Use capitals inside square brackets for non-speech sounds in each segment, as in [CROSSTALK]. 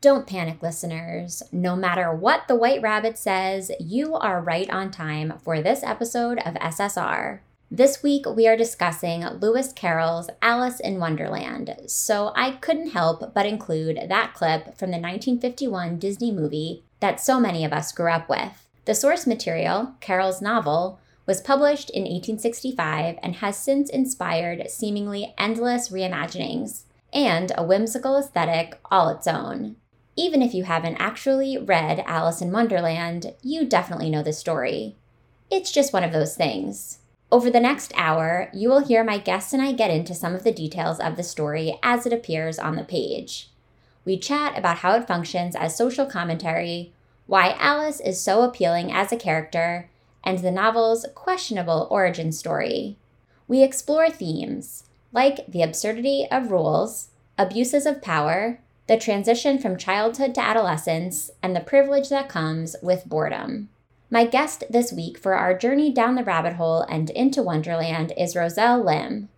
Don't panic, listeners. No matter what the White Rabbit says, you are right on time for this episode of SSR. This week, we are discussing Lewis Carroll's Alice in Wonderland, so I couldn't help but include that clip from the 1951 Disney movie that so many of us grew up with. The source material, Carroll's novel, was published in 1865 and has since inspired seemingly endless reimaginings and a whimsical aesthetic all its own. Even if you haven't actually read Alice in Wonderland, you definitely know the story. It's just one of those things. Over the next hour, you will hear my guests and I get into some of the details of the story as it appears on the page. We chat about how it functions as social commentary, why Alice is so appealing as a character, and the novel's questionable origin story. We explore themes like the absurdity of rules, abuses of power, the transition from childhood to adolescence, and the privilege that comes with boredom. My guest this week for our journey down the rabbit hole and into Wonderland is Roselle Lim.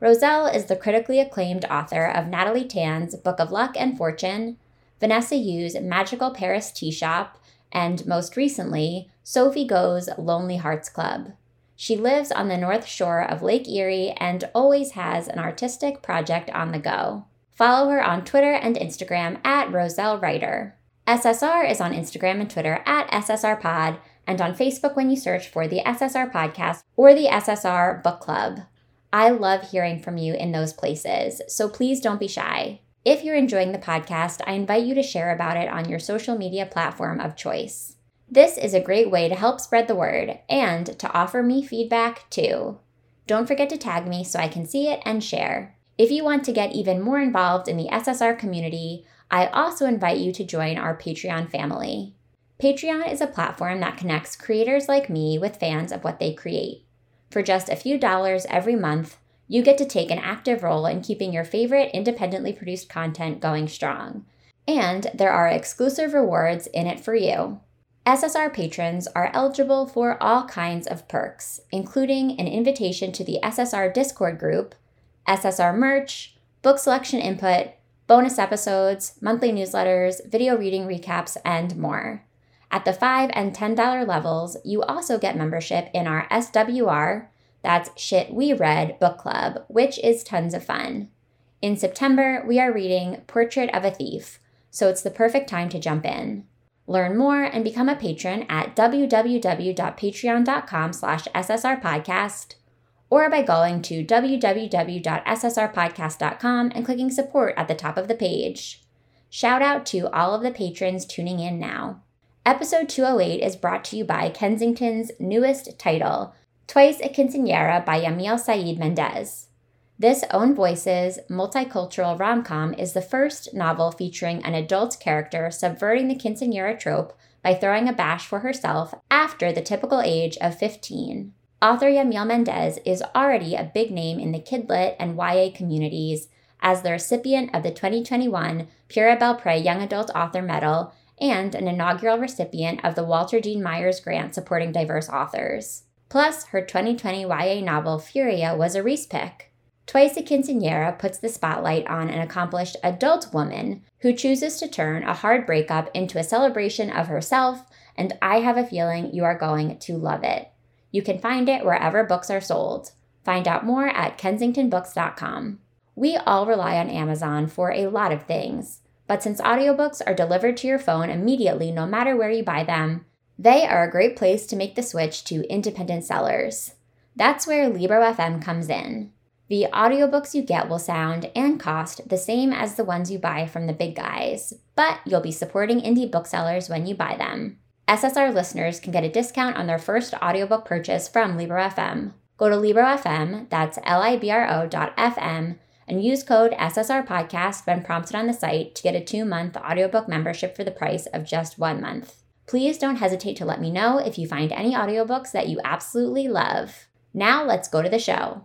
Roselle is the critically acclaimed author of Natalie Tan's Book of Luck and Fortune, Vanessa Yu's Magical Paris Tea Shop, and most recently, Sophie Go's Lonely Hearts Club. She lives on the north shore of Lake Erie and always has an artistic project on the go. Follow her on Twitter and Instagram at Roselle Writer. SSR is on Instagram and Twitter at SSRPod and on Facebook when you search for the SSR Podcast or the SSR Book Club. I love hearing from you in those places, so please don't be shy. If you're enjoying the podcast, I invite you to share about it on your social media platform of choice. This is a great way to help spread the word and to offer me feedback too. Don't forget to tag me so I can see it and share. If you want to get even more involved in the SSR community, I also invite you to join our Patreon family. Patreon is a platform that connects creators like me with fans of what they create. For just a few dollars every month, you get to take an active role in keeping your favorite independently produced content going strong. And there are exclusive rewards in it for you. SSR patrons are eligible for all kinds of perks, including an invitation to the SSR Discord group, SSR merch, book selection input, bonus episodes, monthly newsletters, video reading recaps, and more. At the 5 and $10 levels, you also get membership in our SWR, that's Shit We Read book club, which is tons of fun. In September, we are reading Portrait of a Thief, so it's the perfect time to jump in. Learn more and become a patron at www.patreon.com slash ssrpodcast or by going to www.ssrpodcast.com and clicking support at the top of the page. Shout out to all of the patrons tuning in now. Episode 208 is brought to you by Kensington's newest title, Twice a Quinceañera by Yamile Saied Mendez. This Own Voices multicultural rom com is the first novel featuring an adult character subverting the quinceañera trope by throwing a bash for herself after the typical age of 15. Author Yamile Mendez is already a big name in the kidlit and YA communities as the recipient of the 2021 Pura Belpré Young Adult Author Medal and an inaugural recipient of the Walter Dean Myers Grant supporting diverse authors. Plus, her 2020 YA novel Furia was a Reese pick. Twice a Quinceañera puts the spotlight on an accomplished adult woman who chooses to turn a hard breakup into a celebration of herself, and I have a feeling you are going to love it. You can find it wherever books are sold. Find out more at kensingtonbooks.com. We all rely on Amazon for a lot of things, but since audiobooks are delivered to your phone immediately no matter where you buy them, they are a great place to make the switch to independent sellers. That's where Libro.fm comes in. The audiobooks you get will sound and cost the same as the ones you buy from the big guys, but you'll be supporting indie booksellers when you buy them. SSR listeners can get a discount on their first audiobook purchase from Libro FM. Go to Libro FM, that's L-I-B-R-O dot FM, and use code SSR Podcast when prompted on the site to get a two-month audiobook membership for the price of just one month. Please don't hesitate to let me know if you find any audiobooks that you absolutely love. Now let's go to the show.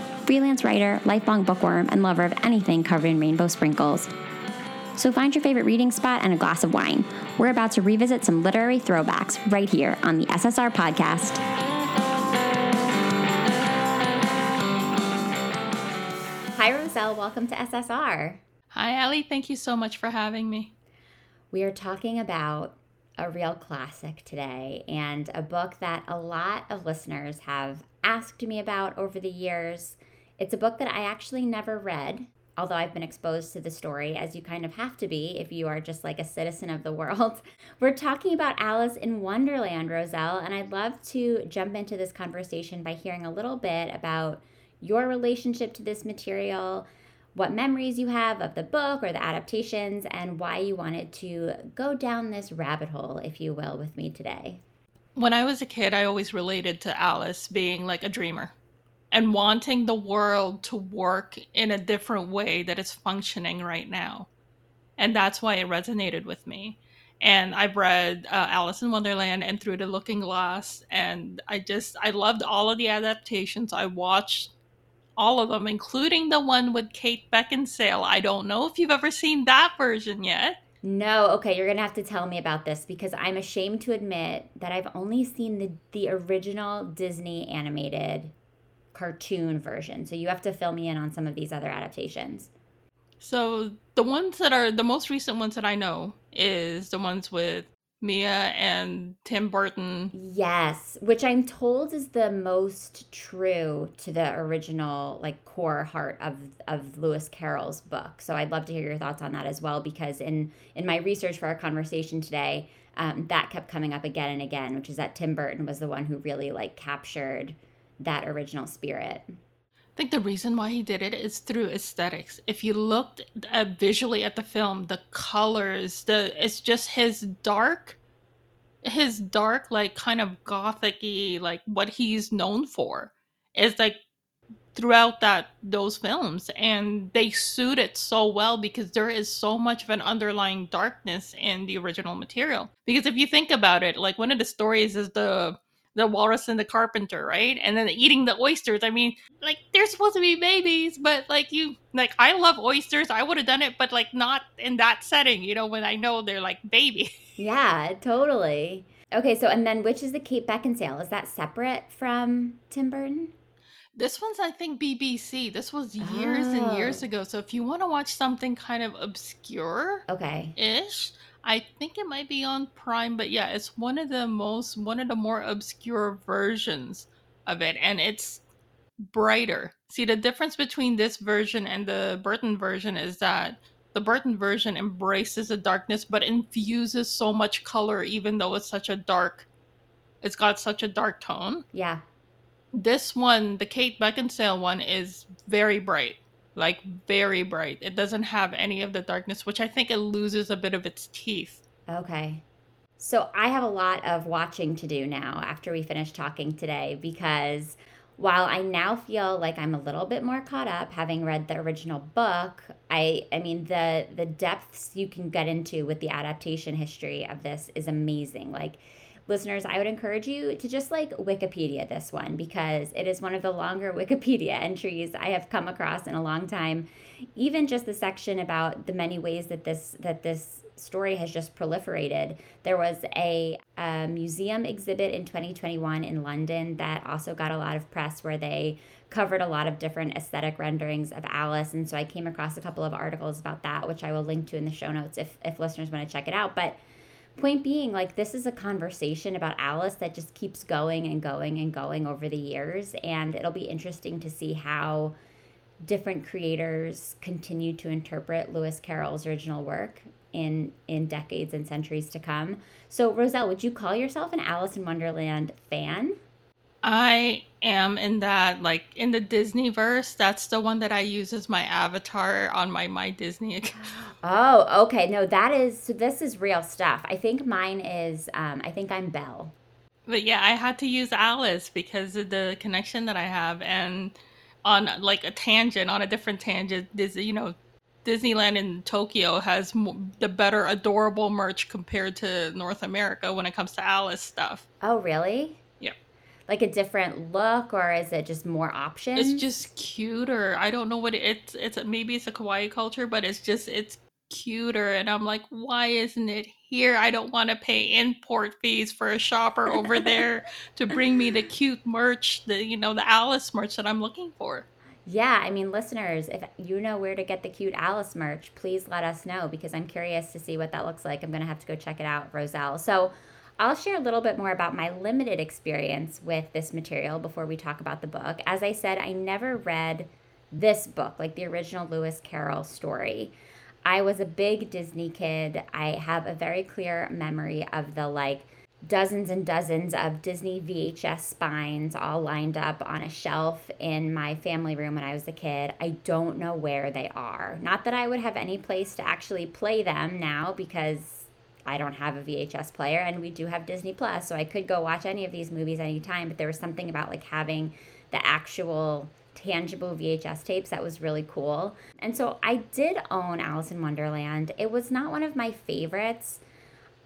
freelance writer, lifelong bookworm, and lover of anything covered in rainbow sprinkles. So find your favorite reading spot and a glass of wine. We're about to revisit some literary throwbacks right here on the SSR podcast. Hi, Roselle. Welcome to SSR. Hi, Alli. Thank you so much for having me. We are talking about a real classic today and a book that a lot of listeners have asked me about over the years. It's a book that I actually never read, although I've been exposed to the story, as you kind of have to be if you are just like a citizen of the [LAUGHS] world. We're talking about Alice in Wonderland, Roselle, and I'd love to jump into this conversation by hearing a little bit about your relationship to this material, what memories you have of the book or the adaptations, and why you wanted to go down this rabbit hole, if you will, with me today. When I was a kid, I always related to Alice being like a dreamer and wanting the world to work in a different way that it's functioning right now. And that's why it resonated with me. And I've read uh, Alice in Wonderland and Through the Looking Glass, and I just I loved all of the adaptations. I watched all of them, including the one with Kate Beckinsale. I don't know if you've ever seen that version yet. No, okay, you're gonna have to tell me about this because I'm ashamed to admit that I've only seen the the original Disney animated cartoon version. So you have to fill me in on some of these other adaptations. So the ones that are the most recent ones that I know is the ones with Mia and Tim Burton. Yes, which I'm told is the most true to the original like core heart of of Lewis Carroll's book. So I'd love to hear your thoughts on that as well because in in my research for our conversation today, um, that kept coming up again and again, which is that Tim Burton was the one who really like captured that original spirit. I think the reason why he did it is through aesthetics. If you looked at visually at the film, the colors, the it's just his dark, his dark like kind of gothicy like what he's known for is like throughout that those films and they suit it so well because there is so much of an underlying darkness in the original material because if you think about it like one of the stories is the the walrus and the carpenter, right? And then eating the oysters. I mean, like they're supposed to be babies, but like you, like I love oysters. I would have done it, but like not in that setting, you know, when I know they're like baby. [LAUGHS] Yeah, totally. Okay, so and then which is the Kate Beckinsale? Is that separate from Tim Burton? This one's, I think, BBC. This was years oh. and years oh. ago. So if you want to watch something kind of obscure, okay, ish, I think it might be on Prime, but yeah, it's one of the most one of the more obscure versions of it and it's brighter. See the difference between this version and the Burton version is that the Burton version embraces the darkness but infuses so much color even though it's such a dark it's got such a dark tone. Yeah. This one, the Kate Beckinsale one is very bright like very bright. It doesn't have any of the darkness, which I think it loses a bit of its teeth. Okay. So I have a lot of watching to do now after we finish talking today because while I now feel like I'm a little bit more caught up having read the original book, I I mean the the depths you can get into with the adaptation history of this is amazing. Like listeners, I would encourage you to just like Wikipedia this one because it is one of the longer [LAUGHS] Wikipedia entries I have come across in a long time. Even just the section about the many ways that this that this story has just proliferated. There was a, a museum exhibit in 2021 in London that also got a lot of press where they covered a lot of different aesthetic renderings of Alice. And so I came across a couple of articles about that, which I will link to in the show notes if, if listeners want to check it out. But point being like this is a conversation about alice that just keeps going and going and going over the years and it'll be interesting to see how different creators continue to interpret lewis carroll's original work in in decades and centuries to come. So roselle would you call yourself an alice in wonderland fan I am in that like in the Disney verse. That's the one that I use as my avatar on my my Disney [LAUGHS] account. Oh, okay. No, that is so. This is real stuff. I think mine is. Um, I think I'm Belle. But yeah, I had to use Alice because of the connection that I have, and on like a tangent, on a different tangent, this you know, Disneyland in Tokyo has the better adorable merch compared to North America when it comes to Alice stuff. Oh, really? Like a different look, or is it just more options? It's just cuter. I don't know what it, it's. It's maybe it's a kawaii culture, but it's just it's cuter, and I'm like, why isn't it here? I don't want to pay import fees for a shopper over there [LAUGHS] to bring me the cute merch, the you know the Alice merch that I'm looking for. Yeah, I mean, listeners, if you know where to get the cute Alice merch, please let us know because I'm curious to see what that looks like. I'm going to have to go check it out, Roselle. So, I'll share a little bit more about my limited experience with this material before we talk about the book. As I said, I never read this book, like the original Lewis Carroll story. I was a big Disney kid. I have a very clear memory of the like dozens and dozens of Disney VHS spines all lined up on a shelf in my family room when I was a kid. I don't know where they are. Not that I would have any place to actually play them now because I don't have a VHS player and we do have Disney Plus, so I could go watch any of these movies anytime, but there was something about like having the actual tangible VHS tapes that was really cool. And so I did own Alice in Wonderland. It was not one of my favorites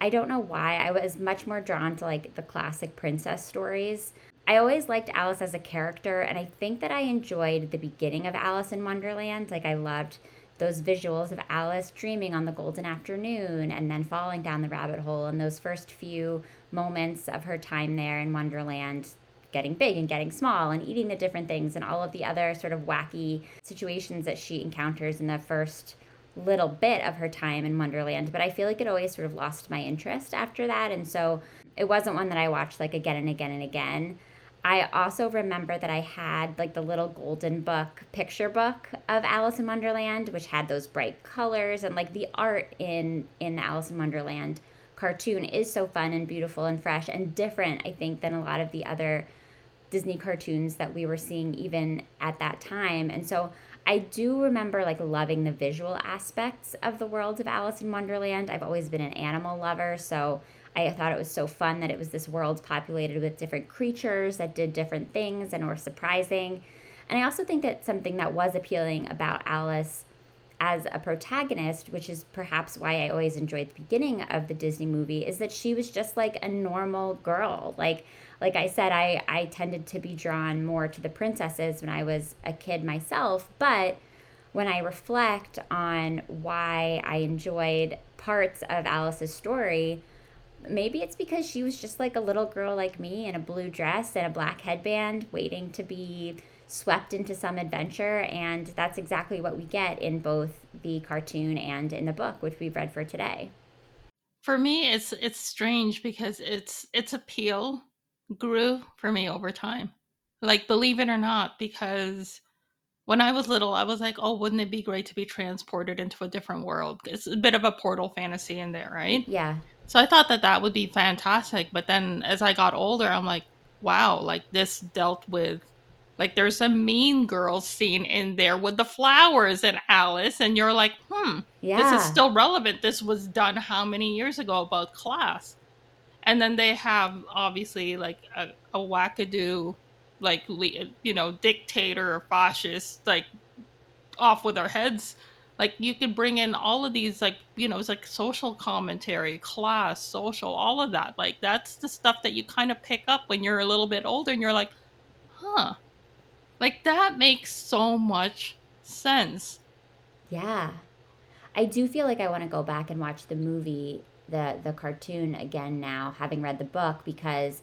I don't know why. I was much more drawn to like the classic princess stories. I always liked Alice as a character, and I think that I enjoyed the beginning of Alice in Wonderland. Like, I loved those visuals of Alice dreaming on the golden afternoon and then falling down the rabbit hole, and those first few moments of her time there in Wonderland getting big and getting small and eating the different things and all of the other sort of wacky situations that she encounters in the first little bit of her time in Wonderland, but I feel like it always sort of lost my interest after that. And so it wasn't one that I watched like again and again and again. I also remember that I had like the little golden book picture book of Alice in Wonderland, which had those bright colors and like the art in in the Alice in Wonderland cartoon is so fun and beautiful and fresh and different, I think, than a lot of the other Disney cartoons that we were seeing even at that time. And so I do remember like loving the visual aspects of the world of Alice in Wonderland. I've always been an animal lover, so I thought it was so fun that it was this world populated with different creatures that did different things and were surprising. And I also think that something that was appealing about Alice as a protagonist, which is perhaps why I always enjoyed the beginning of the Disney movie, is that she was just like a normal girl. Like like I said, I, I tended to be drawn more to the princesses when I was a kid myself. But when I reflect on why I enjoyed parts of Alice's story, maybe it's because she was just like a little girl like me in a blue dress and a black headband waiting to be swept into some adventure and that's exactly what we get in both the cartoon and in the book which we've read for today for me it's it's strange because it's its appeal grew for me over time. Like, believe it or not, because when I was little, I was like, oh, wouldn't it be great to be transported into a different world? It's a bit of a portal fantasy in there, right? Yeah. So I thought that that would be fantastic. But then as I got older, I'm like, wow, like this dealt with, like, there's a mean girl scene in there with the flowers and Alice. And you're like, hmm, yeah. this is still relevant. This was done how many years ago about class? and then they have obviously like a, a wackadoo like you know dictator or fascist like off with our heads like you could bring in all of these like you know it's like social commentary class social all of that. Like that's the stuff that you kind of pick up when you're a little bit older and you're like huh. Like that makes so much sense. Yeah. I do feel like i want to go back and watch the movie the the cartoon again now, having read the book, because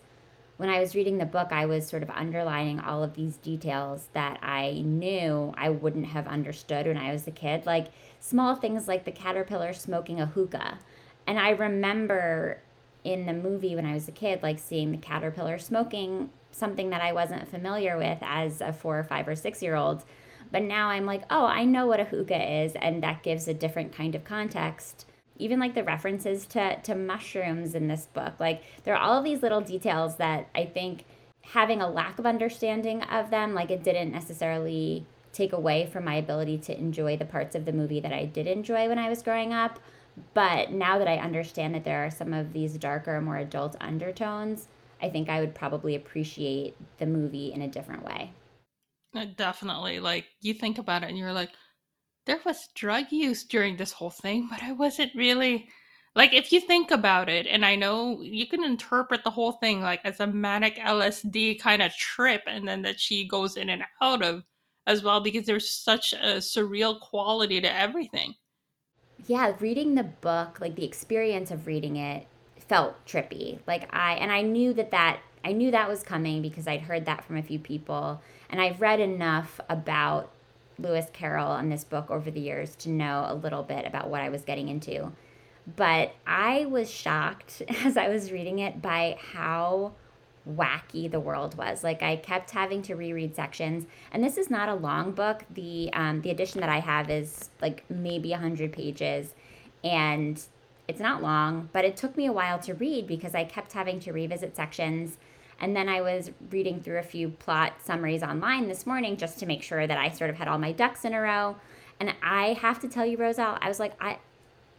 when I was reading the book, I was sort of underlining all of these details that I knew I wouldn't have understood when I was a kid, like small things like the caterpillar smoking a hookah. And I remember in the movie when I was a kid, like seeing the caterpillar smoking something that I wasn't familiar with as a four or five or six year old. But now I'm like, oh, I know what a hookah is, and that gives a different kind of context even like the references to to mushrooms in this book like there are all of these little details that i think having a lack of understanding of them like it didn't necessarily take away from my ability to enjoy the parts of the movie that i did enjoy when i was growing up but now that i understand that there are some of these darker more adult undertones I think I would probably appreciate the movie in a different way. Definitely. Like you think about it and you're like, there was drug use during this whole thing, but I wasn't really like if you think about it, and I know you can interpret the whole thing like as a manic LSD kind of trip, and then that she goes in and out of as well because there's such a surreal quality to everything. Yeah, reading the book, like the experience of reading it felt trippy. Like I and I knew that that I knew that was coming because I'd heard that from a few people and I've read enough about Lewis Carroll and this book over the years to know a little bit about what I was getting into. But I was shocked [LAUGHS] as I was reading it by how wacky the world was. Like I kept having to reread sections, and this is not a long book. The um, the edition that I have is like maybe hundred pages, and it's not long, but it took me a while to read because I kept having to revisit sections. And then I was reading through a few plot summaries online this morning just to make sure that I sort of had all my ducks in a row. And I have to tell you, Roselle, I was like, I,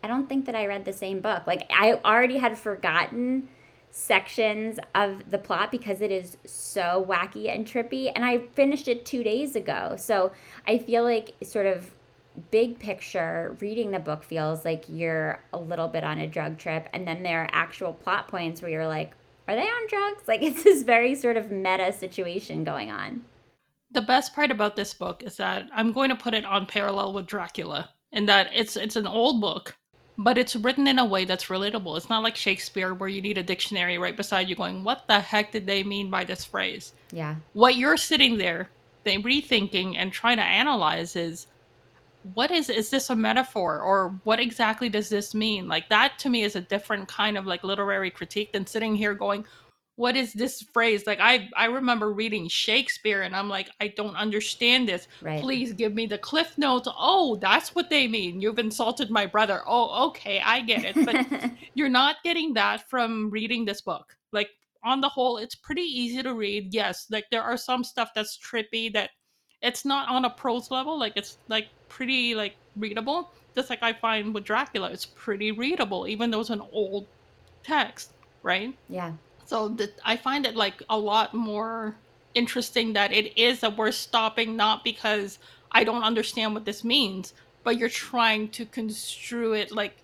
I don't think that I read the same book. Like I already had forgotten sections of the plot because it is so wacky and trippy and I finished it 2 days ago. So I feel like sort of big picture reading the book feels like you're a little bit on a drug trip and then there are actual plot points where you're like are they on drugs? Like [LAUGHS] it's this very sort of meta situation going on. The best part about this book is that I'm going to put it on parallel with Dracula, in that it's it's an old book, but it's written in a way that's relatable. It's not like Shakespeare where you need a dictionary right beside you going, "What the heck did they mean by this phrase?" Yeah. What you're sitting there, they rethinking and trying to analyze is what is is this a metaphor or what exactly does this mean? Like that to me is a different kind of like literary critique than sitting here going what is this phrase? Like i i remember reading shakespeare and i'm like i don't understand this. Right. please give me the cliff notes. Oh that's what they mean. You've insulted my brother. Oh okay i get it. But [LAUGHS] you're not getting that from reading this book. Like on the whole it's pretty easy to read yes. Like there are some stuff that's trippy that it's not on a prose level like it's like pretty like readable. Just like i find with dracula it's pretty readable even though it's an old text right? Yeah. so the, i find it like a lot more interesting that it is that we're stopping not because i don't understand what this means but you're trying to construe it like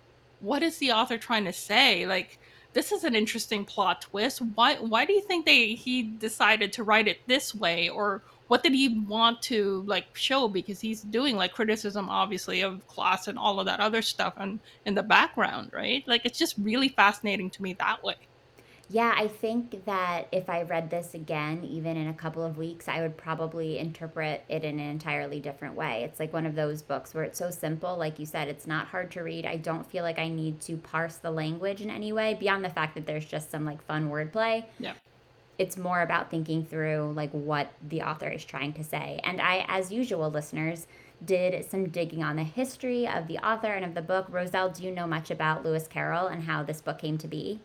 what is the author trying to say? Like this is an interesting plot twist. Why why do you think they he decided to write it this way or what did he want to like show because he's doing like criticism obviously of class and all of that other stuff and in the background right like it's just really fascinating to me that way Yeah, I think that if I read this again, even in a couple of weeks, I would probably interpret it in an entirely different way. It's like one of those books where it's so simple. Like you said, it's not hard to read. I don't feel like I need to parse the language in any way beyond the fact that there's just some like fun wordplay. yeah It's more about thinking through like what the author is trying to say. And I, as usual, listeners, did some digging on the history of the author and of the book. Roselle, do you know much about Lewis Carroll and how this book came to be?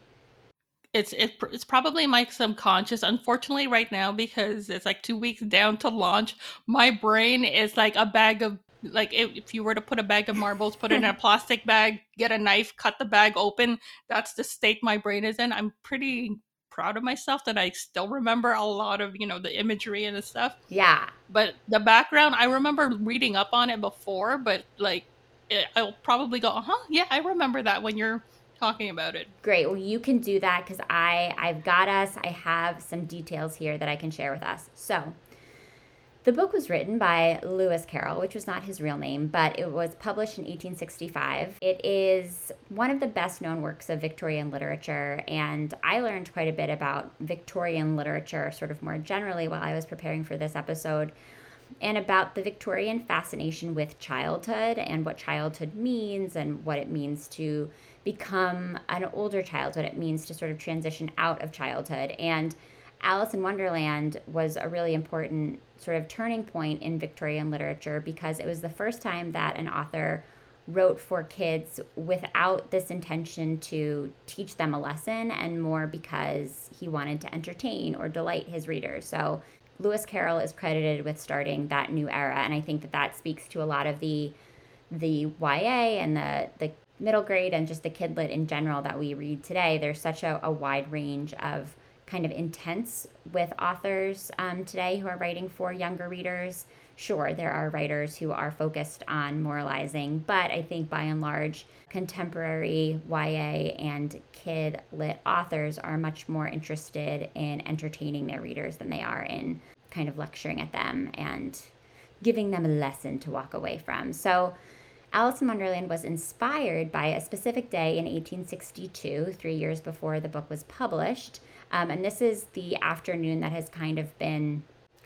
it's it, it's probably my subconscious unfortunately right now because it's like two weeks down to launch my brain is like a bag of like if, if you were to put a bag of marbles put it in a [LAUGHS] plastic bag get a knife cut the bag open that's the state my brain is in i'm pretty proud of myself that i still remember a lot of you know the imagery and the stuff Yeah, but the background i remember reading up on it before but like it, i'll probably go uh-huh yeah i remember that when you're talking about it Great. Well, you can do that because I I've got us. I have some details here that I can share with us. So, the book was written by Lewis Carroll, which was not his real name, but it was published in 1865. It is one of the best known works of Victorian literature, and I learned quite a bit about Victorian literature, sort of more generally, while I was preparing for this episode and about the Victorian fascination with childhood and what childhood means and what it means to become an older child, what it means to sort of transition out of childhood. And Alice in Wonderland was a really important sort of turning point in Victorian literature because it was the first time that an author wrote for kids without this intention to teach them a lesson and more because he wanted to entertain or delight his readers. So Lewis Carroll is credited with starting that new era, and I think that that speaks to a lot of the the YA and the the middle grade and just the kid lit in general that we read today. There's such a, a wide range of kind of intense with authors um, today who are writing for younger readers. Sure, there are writers who are focused on moralizing, but I think by and large, contemporary YA and kid lit authors are much more interested in entertaining their readers than they are in kind of lecturing at them and giving them a lesson to walk away from. So, Alice in Wonderland was inspired by a specific day in 1862, three years before the book was published. Um, and this is the afternoon that has kind of been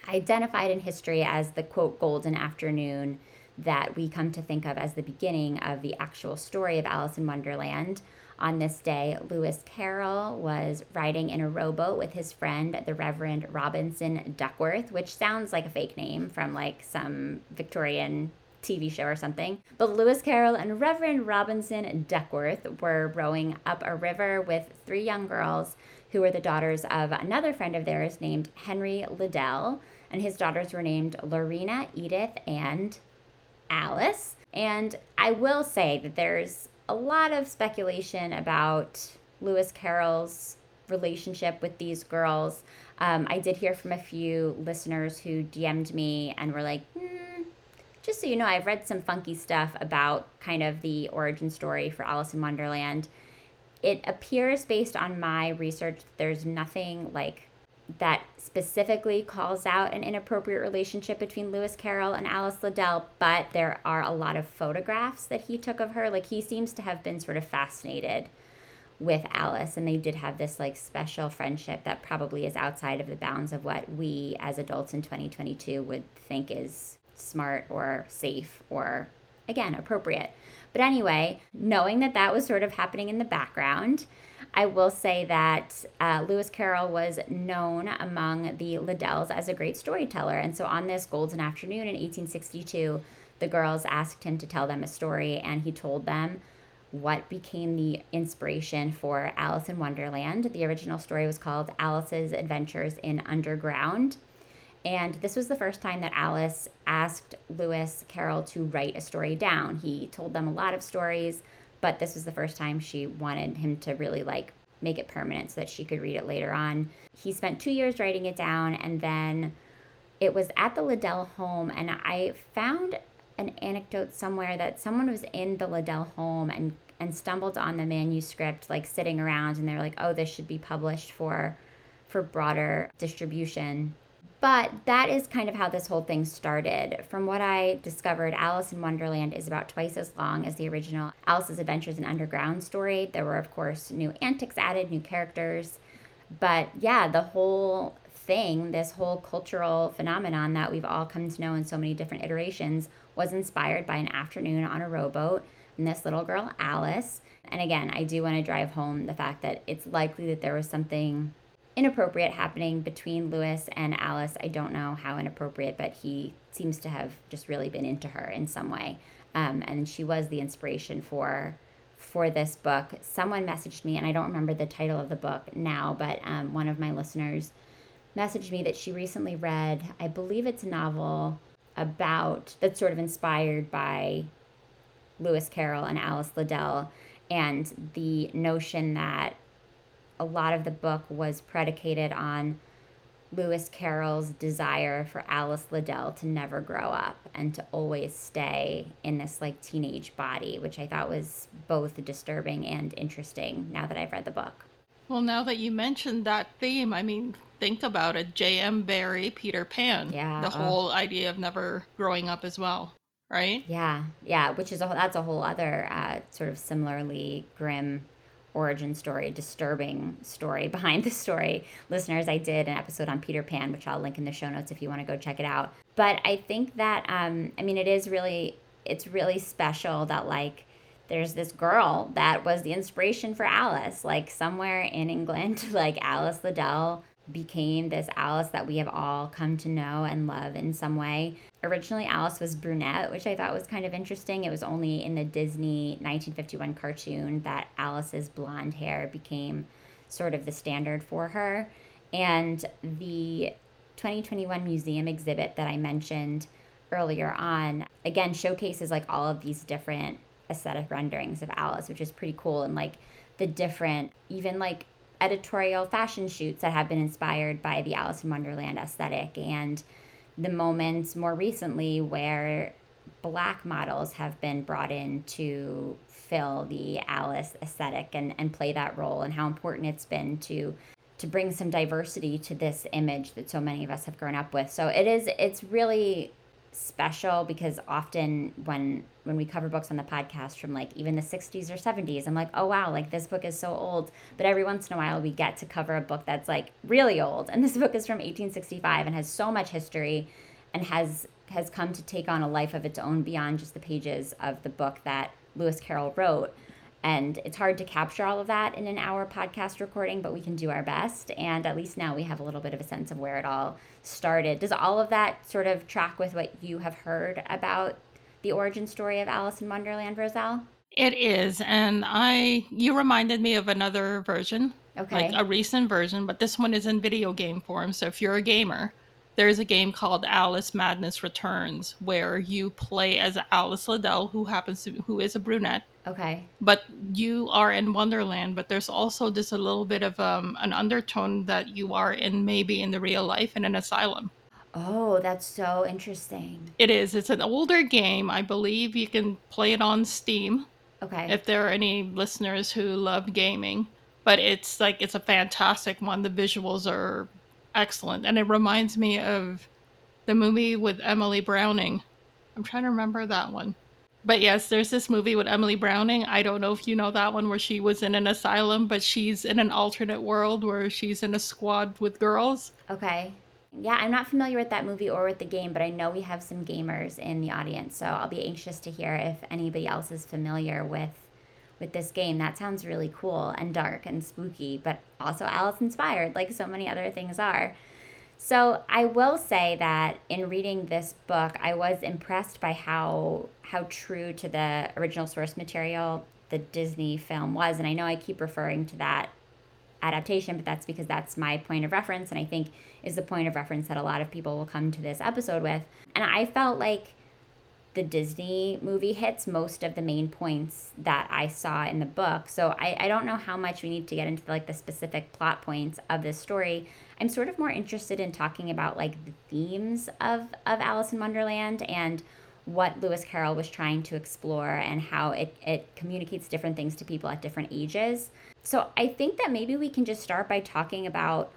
identified in history as the quote golden afternoon that we come to think of as the beginning of the actual story of Alice in Wonderland. On this day, Lewis Carroll was riding in a rowboat with his friend, the Reverend Robinson Duckworth, which sounds like a fake name from like some Victorian TV show or something. But Lewis Carroll and Reverend Robinson Duckworth were rowing up a river with three young girls who were the daughters of another friend of theirs named Henry Liddell. And his daughters were named Lorina, Edith, and Alice. And I will say that there's a lot of speculation about Lewis Carroll's relationship with these girls. Um, I did hear from a few listeners who DM'd me and were like, hmm, just so you know, I've read some funky stuff about kind of the origin story for Alice in Wonderland. It appears, based on my research, there's nothing like that specifically calls out an inappropriate relationship between Lewis Carroll and Alice Liddell, but there are a lot of photographs that he took of her. Like he seems to have been sort of fascinated with Alice, and they did have this like special friendship that probably is outside of the bounds of what we as adults in 2022 would think is smart or safe or again appropriate. But anyway, knowing that that was sort of happening in the background, I will say that uh, Lewis Carroll was known among the Liddells as a great storyteller. And so on this golden afternoon in 1862, the girls asked him to tell them a story, and he told them what became the inspiration for Alice in Wonderland. The original story was called Alice's Adventures in Underground. And this was the first time that Alice asked Lewis Carroll to write a story down. He told them a lot of stories, but this was the first time she wanted him to really like make it permanent so that she could read it later on. He spent two years writing it down, and then it was at the Liddell home, and I found an anecdote somewhere that someone was in the Liddell home and and stumbled on the manuscript like sitting around and they're like oh this should be published for for broader distribution but that is kind of how this whole thing started. From what I discovered, Alice in Wonderland is about twice as long as the original Alice's Adventures in Underground story. There were, of course, new antics added, new characters. But yeah, the whole thing, this whole cultural phenomenon that we've all come to know in so many different iterations, was inspired by an afternoon on a rowboat and this little girl, Alice. And again, I do want to drive home the fact that it's likely that there was something inappropriate happening between Lewis and Alice. I don't know how inappropriate, but he seems to have just really been into her in some way. Um, and she was the inspiration for for this book. Someone messaged me, and I don't remember the title of the book now, but um, one of my listeners messaged me that she recently read, I believe it's a novel about that's sort of inspired by Lewis Carroll and Alice Liddell, and the notion that a lot of the book was predicated on Lewis Carroll's desire for Alice Liddell to never grow up and to always stay in this like teenage body, which I thought was both disturbing and interesting now that I've read the book. Well, now that you mentioned that theme, I mean, think about it. J.M. Barrie, Peter Pan. Yeah. The whole idea of never growing up as well, right? Yeah, yeah, which is a that's a whole other uh, sort of similarly grim origin story, disturbing story behind [LAUGHS] the story. Listeners, I did an episode on Peter Pan, which I'll link in the show notes if you want to go check it out. But I think that, um, I mean, it is really, it's really special that like there's this girl that was the inspiration for Alice, like somewhere in England, [LAUGHS] like Alice Liddell became this Alice that we have all come to know and love in some way. Originally, Alice was brunette, which I thought was kind of interesting. It was only in the Disney 1951 cartoon that Alice's blonde hair became sort of the standard for her. And the 2021 museum exhibit that I mentioned earlier on, again, showcases like all of these different aesthetic renderings of Alice, which is pretty cool. And like the different, even like editorial fashion shoots that have been inspired by the Alice in Wonderland aesthetic and the moments more recently where black models have been brought in to fill the Alice aesthetic and, and play that role and how important it's been to to bring some diversity to this image that so many of us have grown up with. So it is it's really special because often when when we cover books on the podcast from like even the 60s or 70s i'm like oh wow like this book is so old. But every once in a while we get to cover a book that's like really old. And this book is from 1865 and has so much history and has has come to take on a life of its own beyond just the pages of the book that lewis carroll wrote and it's hard to capture all of that in an hour podcast recording, but we can do our best. And at least now we have a little bit of a sense of where it all started. Does all of that sort of track with what you have heard about the origin story of Alice in Wonderland, Roselle? It is. And I you reminded me of another version. Okay. Like a recent version, but this one is in video game form. So if you're a gamer, there's a game called Alice Madness Returns where you play as Alice Liddell, who happens to who is a brunette. Okay. But you are in Wonderland, but there's also just a little bit of um, an undertone that you are in maybe in the real life in an asylum. Oh, that's so interesting. It is. It's an older game. I believe you can play it on Steam. Okay. If there are any listeners who love gaming, but it's like it's a fantastic one. The visuals are excellent. And it reminds me of the movie with Emily Browning. I'm trying to remember that one. But yes, there's this movie with Emily Browning. I don't know if you know that one where she was in an asylum, but she's in an alternate world where she's in a squad with girls. Okay. Yeah, I'm not familiar with that movie or with the game, but I know we have some gamers in the audience, so I'll be anxious to hear if anybody else is familiar with with this game. That sounds really cool and dark and spooky, but also Alice inspired, like so many other things are. So I will say that in reading this book, I was impressed by how how true to the original source material the Disney film was, and I know I keep referring to that adaptation, but that's because that's my point of reference, and I think is the point of reference that a lot of people will come to this episode with. And I felt like the Disney movie hits most of the main points that I saw in the book. So I, I don't know how much we need to get into like the specific plot points of this story. I'm sort of more interested in talking about like the themes of, of Alice in Wonderland and what Lewis Carroll was trying to explore and how it, it communicates different things to people at different ages. So I think that maybe we can just start by talking about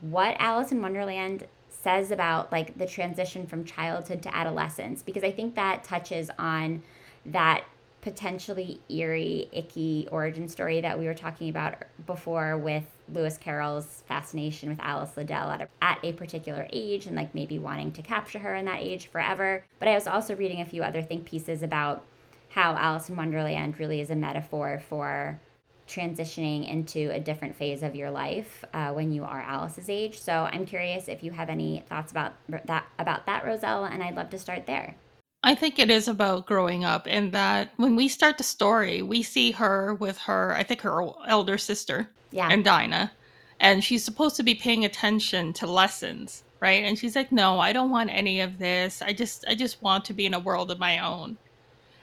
what Alice in Wonderland says about like the transition from childhood to adolescence because I think that touches on that potentially eerie, icky origin story that we were talking about before with Lewis Carroll's fascination with Alice Liddell at a, at a particular age and like maybe wanting to capture her in that age forever. But I was also reading a few other think pieces about how Alice in Wonderland really is a metaphor for transitioning into a different phase of your life uh, when you are Alice's age. So I'm curious if you have any thoughts about that about that, Roselle, and I'd love to start there. I think it is about growing up, and that when we start the story, we see her with her, I think her elder sister, yeah, and Dinah, and she's supposed to be paying attention to lessons, right? And she's like, "No, I don't want any of this. I just, I just want to be in a world of my own."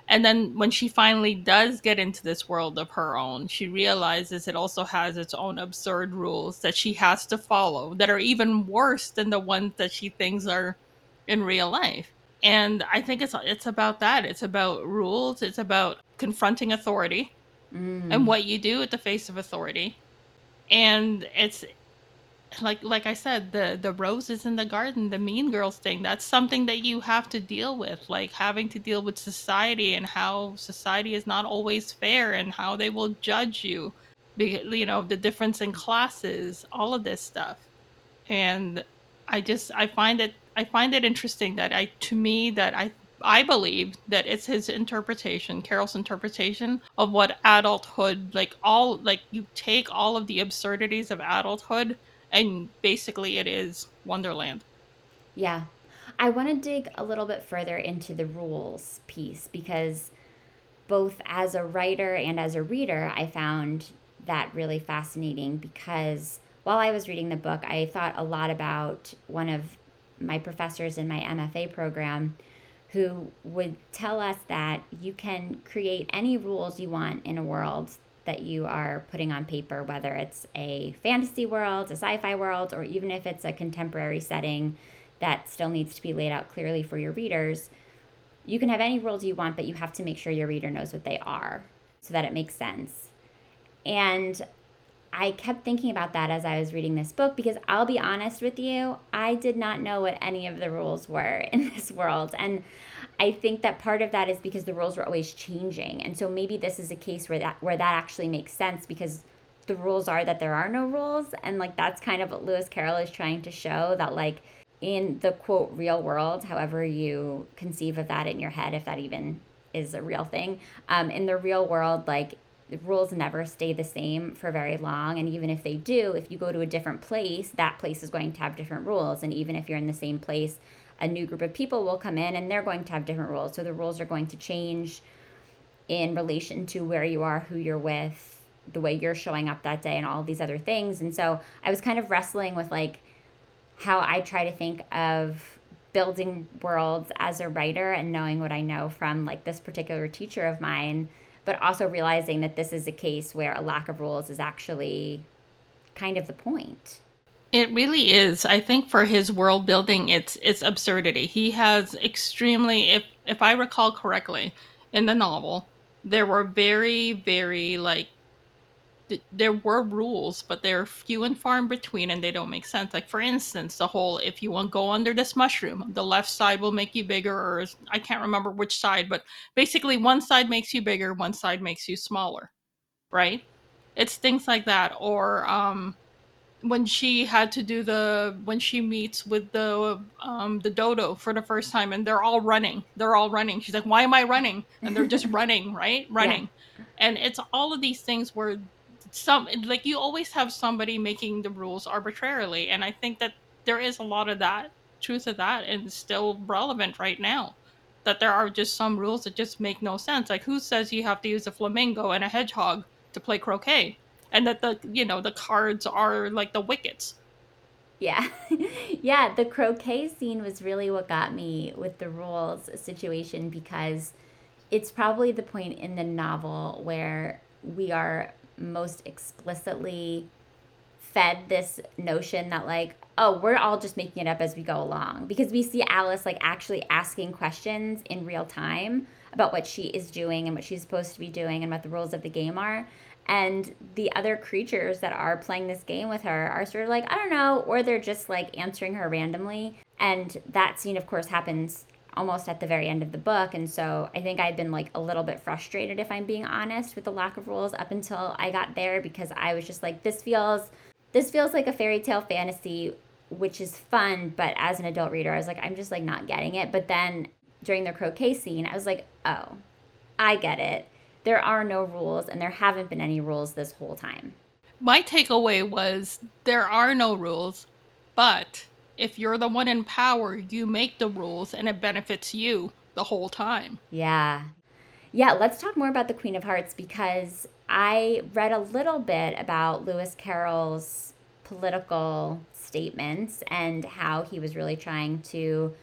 And then when she finally does get into this world of her own, she realizes it also has its own absurd rules that she has to follow that are even worse than the ones that she thinks are in real life. And I think it's it's about that. It's about rules. It's about confronting authority mm. and what you do at the face of authority. And it's like like I said, the the roses in the garden, the mean girls thing, that's something that you have to deal with, like having to deal with society and how society is not always fair and how they will judge you. You know, the difference in classes, all of this stuff. And I just I find it I find it interesting that I to me that I I believe that it's his interpretation, Carroll's interpretation of what adulthood like all like you take all of the absurdities of adulthood and basically it is Wonderland. Yeah. I want to dig a little bit further into the rules piece because both as a writer and as a reader, I found that really fascinating because while I was reading the book, I thought a lot about one of my professors in my MFA program who would tell us that you can create any rules you want in a world that you are putting on paper, whether it's a fantasy world, a sci fi world, or even if it's a contemporary setting that still needs to be laid out clearly for your readers. You can have any rules you want, but you have to make sure your reader knows what they are so that it makes sense. And I kept thinking about that as I was reading this book because I'll be honest with you, I did not know what any of the rules were [LAUGHS] in this world. And I think that part of that is because the rules were always changing. And so maybe this is a case where that where that actually makes sense because the rules are that there are no rules and like that's kind of what Lewis Carroll is trying to show that like in the quote real world, however you conceive of that in your head, if that even is a real thing, um, in the real world, like rules never stay the same for very long. And even if they do, if you go to a different place, that place is going to have different rules. And even if you're in the same place, a new group of people will come in and they're going to have different rules. So the rules are going to change in relation to where you are, who you're with, the way you're showing up that day, and all these other things. And so I was kind of wrestling with like how I try to think of building worlds as a writer and knowing what I know from like this particular teacher of mine, but also realizing that this is a case where a lack of rules is actually kind of the point. It really is. I think for his world building, it's it's absurdity. He has extremely, if if I recall correctly, in the novel, there were very very like there were rules, but they're few and far in between, and they don't make sense. Like for instance, the whole if you want to go under this mushroom, the left side will make you bigger, or I can't remember which side, but basically one side makes you bigger, one side makes you smaller, right? It's things like that, or um, when she had to do the when she meets with the um the dodo for the first time and they're all running they're all running she's like why am i running and they're just [LAUGHS] running right running yeah. and it's all of these things where some like you always have somebody making the rules arbitrarily and i think that there is a lot of that truth of that and still relevant right now that there are just some rules that just make no sense. Like who says you have to use a flamingo and a hedgehog to play croquet? And that the you know the cards are like the wickets. Yeah. [LAUGHS] Yeah the croquet scene was really what got me with the rules situation because it's probably the point in the novel where we are most explicitly fed this notion that like oh we're all just making it up as we go along. Because we see alice like actually asking questions in real time about what she is doing and what she's supposed to be doing and what the rules of the game are. And the other creatures that are playing this game with her are sort of like i don't know or they're just like answering her randomly. And that scene of course happens almost at the very end of the book and so i think I've been like a little bit frustrated if i'm being honest with the lack of rules up until i got there because i was just like this feels this feels like a fairy tale fantasy which is fun but as an adult reader i was like i'm just like not getting it but then during the croquet scene i was like oh i get it there are no rules and there haven't been any rules this whole time. My takeaway was there are no rules, but if you're the one in power, you make the rules and it benefits you the whole time. Yeah. Yeah, let's talk more about the Queen of Hearts because I read a little bit about Lewis Carroll's political statements and how he was really trying to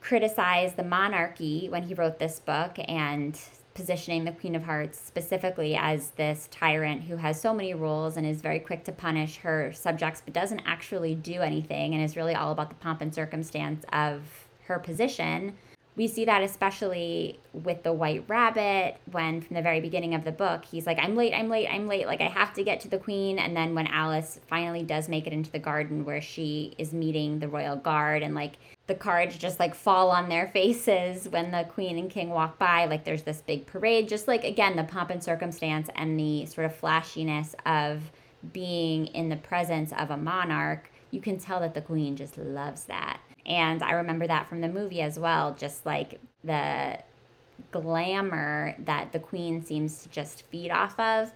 criticize the monarchy when he wrote this book and positioning the Queen of Hearts specifically as this tyrant who has so many rules and is very quick to punish her subjects, but doesn't actually do anything and is really all about the pomp and circumstance of her position. We see that especially with the White Rabbit when, from the very beginning of the book, he's like, I'm late, I'm late, I'm late. Like, I have to get to the Queen. And then when Alice finally does make it into the garden where she is meeting the Royal Guard and, like, the cards just like fall on their faces when the queen and king walk by like there's this big parade just like again the pomp and circumstance and the sort of flashiness of being in the presence of a monarch you can tell that the queen just loves that and i remember that from the movie as well just like the glamour that the queen seems to just feed off of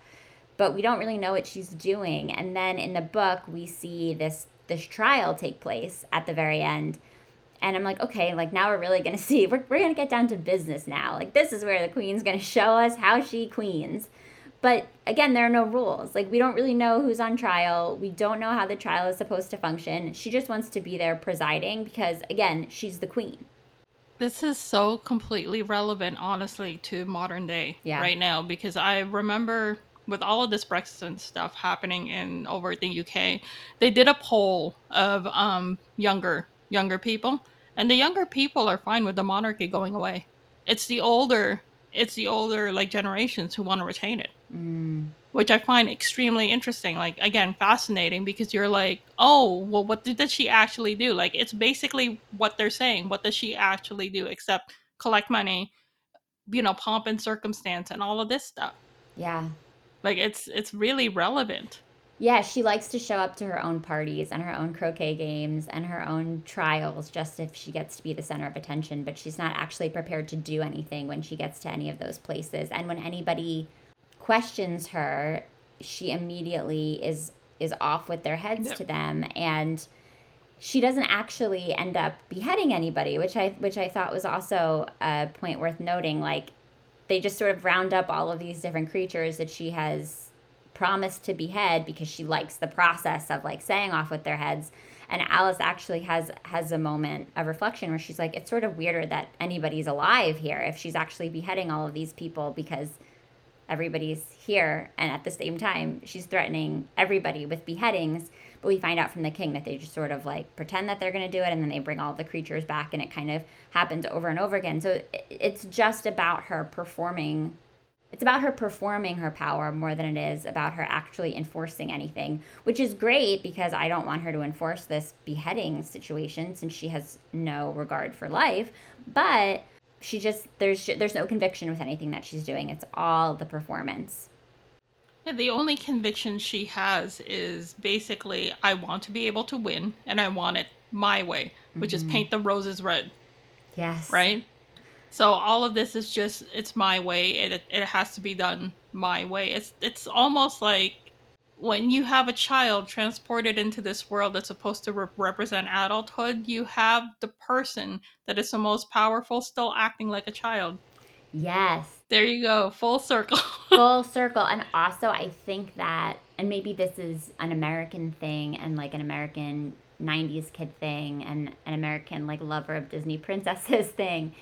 but we don't really know what she's doing and then in the book we see this this trial take place at the very end and I'm like, okay, like now we're really gonna [LAUGHS] see. We're, we're gonna get down to business now. Like this is where the queen's gonna show us how she queens. But again, there are no rules. Like we don't really know who's on trial. We don't know how the trial is supposed to function. She just wants to be there presiding because again, she's the queen. This is so completely relevant, honestly, to modern day yeah. right now because I remember with all of this Brexit and stuff happening in over the UK, they did a poll of um, younger younger people, and the younger people are fine with the monarchy going away. It's the older it's the older like generations who want to retain it. Mm. Which I find extremely interesting. Like again, fascinating because you're like, oh, well, what did, did she actually do? Like it's basically what they're saying. What does she actually do except collect money, you know, pomp and circumstance and all of this stuff. Yeah. Like it's it's really relevant. Yeah, she likes to show up to her own parties and her own croquet games and her own trials just if she gets to be the center of attention, but she's not actually prepared to do anything when she gets to any of those places. And when anybody questions her, she immediately is is off with their heads to them and she doesn't actually end up beheading anybody, which I which I thought was also a point worth noting like they just sort of round up all of these different creatures that she has promised to behead because she likes the process of like saying off with their heads. And alice actually has has a moment of reflection where she's like it's sort of weirder that anybody's alive here if she's actually beheading all of these people because everybody's here and at the same time she's threatening everybody with beheadings but we find out from the king that they just sort of like pretend that they're going to do it and then they bring all the creatures back and it kind of happens over and over again so it's just about her performing it's about her performing her power more than it is about her actually enforcing anything, which is great because I don't want her to enforce this beheading situation since she has no regard for life. But she just there's there's no conviction with anything that she's doing. It's all the performance. Yeah, the only conviction she has is basically I want to be able to win and I want it my way, which is mm-hmm. paint the roses red, Yes. right? So all of this is just it's my way. It it has to be done my way. It's it's almost like when you have a child transported into this world that's supposed to re- represent adulthood, you have the person that is the most powerful still acting like a child. Yes. There you go, full circle. [LAUGHS] full circle and also i think that and maybe this is an american thing and like an american 90s kid thing and an american like lover of disney princesses [LAUGHS] thing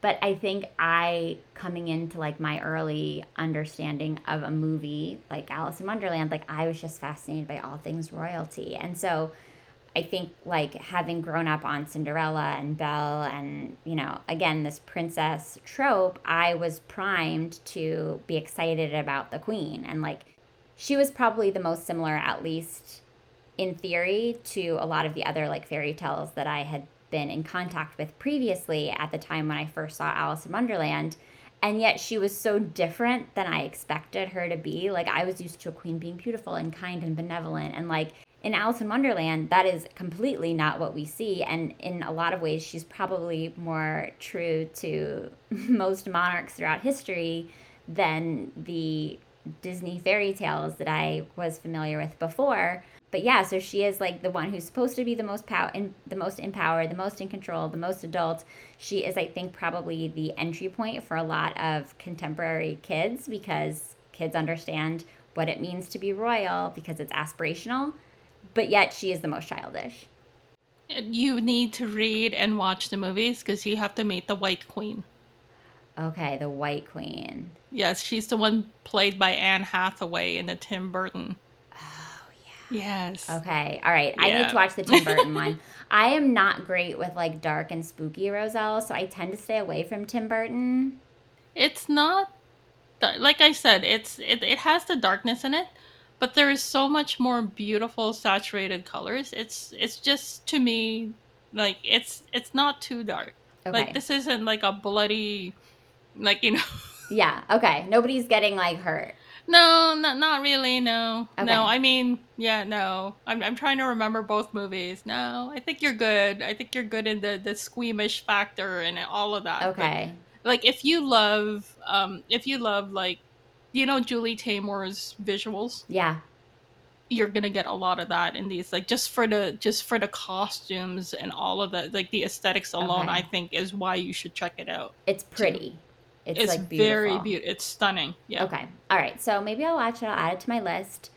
but i think i coming into like my early understanding of a movie like alice in wonderland like i was just fascinated by all things royalty. And so I think like having grown up on Cinderella and Belle and you know again this princess trope I was primed to be excited about the queen. And like she was probably the most similar at least in theory to a lot of the other like fairy tales that I had been in contact with previously at the time when I first saw Alice in Wonderland and yet she was so different than I expected her to be like I was used to a queen being beautiful and kind and benevolent and like in Alice in Wonderland, that is completely not what we see. And in a lot of ways, she's probably more true to [LAUGHS] most monarchs throughout history than the Disney fairy tales that I was familiar with before. But yeah, so she is like the one who's supposed to be the most pow- in, the most empowered, the most in control, the most adult. She is, I think, probably the entry point for a lot of contemporary kids because kids understand what it means to be royal because it's aspirational but yet she is the most childish. You need to read and watch the movies because you have to meet the White Queen. Okay, the White Queen. Yes, she's the one played by Anne Hathaway in the Tim Burton. Yeah. Yes. Okay, all right. I need to watch the Tim Burton one. [LAUGHS] I am not great with like dark and spooky Roselle, so I tend to stay away from Tim Burton. It's not like I said, it's it, it has the darkness in it, but there is so much more beautiful saturated colors. It's it's just to me like it's it's not too dark. Okay. Like this isn't like a bloody like you know Yeah. Okay. Nobody's getting like hurt. No, not not really. No, Okay. no. I mean, yeah, no. I'm I'm trying to remember both movies. No, I think you're good. I think you're good in the the squeamish factor and all of that. But, Okay. like if you love, um, if you love like, you know, Julie Taymor's visuals, Yeah. you're gonna get a lot of that in these. Like just for the just for the costumes and all of the like the aesthetics alone, Okay. I think is why you should check it out. It's pretty. It's, It's, like beautiful. very beautiful. It's stunning. Yeah. Okay. All right. So maybe I'll watch it. I'll add it to my list.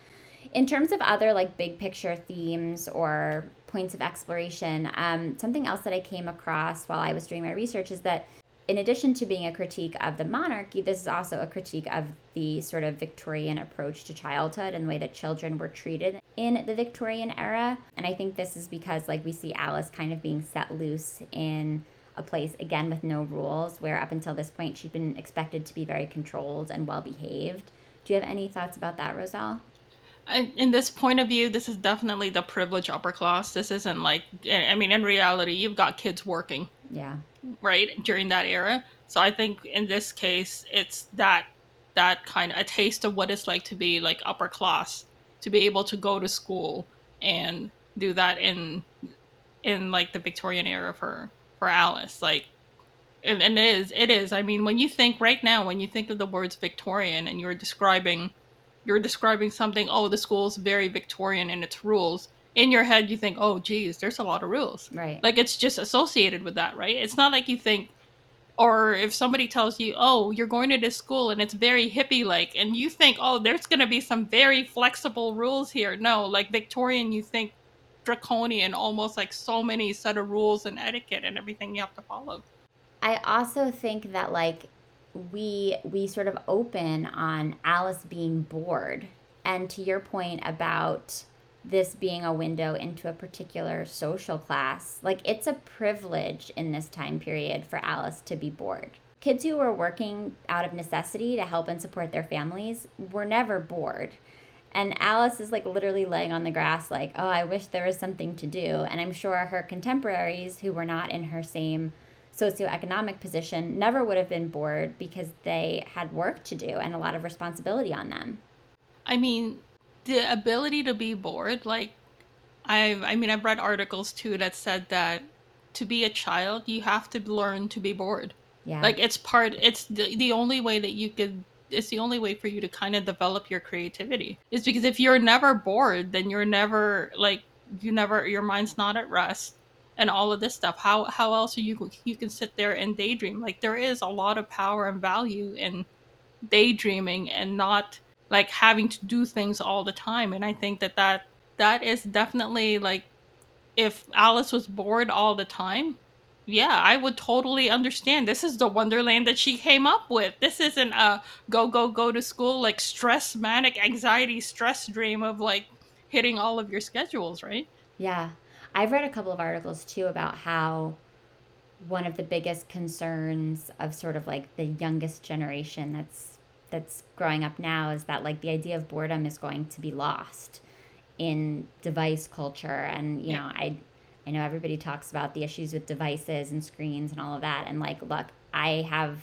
In terms of other like big picture themes or points of exploration, um, something else that I came across while I was doing my research is that in addition to being a critique of the monarchy, this is also a critique of the sort of Victorian approach to childhood and the way that children were treated in the Victorian era. And I think this is because, like, we see Alice kind of being set loose in a place, again, with no rules, where up until this point she'd been expected to be very controlled and well behaved. Do you have any thoughts about that, Roselle? in this point of view, this is definitely the privileged upper class. This isn't like, I mean, in reality, you've got kids working. Yeah right during that era so i think in this case it's that that kind of a taste of what it's like to be like upper class to be able to go to school and do that in in like the victorian era for for alice like and, and it is it is i mean when you think right now when you think of the words victorian and you're describing you're describing something oh the school's very victorian in its rules in your head you think, oh, geez, there's a lot of rules. Right. Like it's just associated with that, right? It's not like you think, or if somebody tells you, oh, you're going to this school and it's very hippie like, and you think, oh, there's going to be some very flexible rules here. No, like Victorian, you think draconian, almost like so many set of rules and etiquette and everything you have to follow. I also think that like we we sort of open on Alice being bored. And to your point about this being a window into a particular social class. Like, it's a privilege in this time period for Alice to be bored. Kids who were working out of necessity to help and support their families were never bored. And Alice is like literally laying on the grass, like, oh, I wish there was something to do. And I'm sure her contemporaries who were not in her same socioeconomic position never would have been bored because they had work to do and a lot of responsibility on them. I mean, the ability to be bored like i've i mean i've read articles too that said that to be a child you have to learn to be bored yeah like it's part it's the, the only way that you could it's the only way for you to kind of develop your creativity is because if you're never bored then you're never like you never your mind's not at rest and all of this stuff. How how else are you you can sit there and daydream? Like there is a lot of power and value in daydreaming and not like having to do things all the time. And i think that that that is definitely like if alice was bored all the time yeah i would totally understand. This is the wonderland that she came up with. This isn't a go go go to school like stress manic anxiety stress dream of like hitting all of your schedules right? Yeah. I've read a couple of articles too about how one of the biggest concerns of sort of like the youngest generation that's that's growing up now is that like the idea of boredom is going to be lost in device culture. And you yeah. know i i know everybody talks about the issues with devices and screens and all of that and like look i have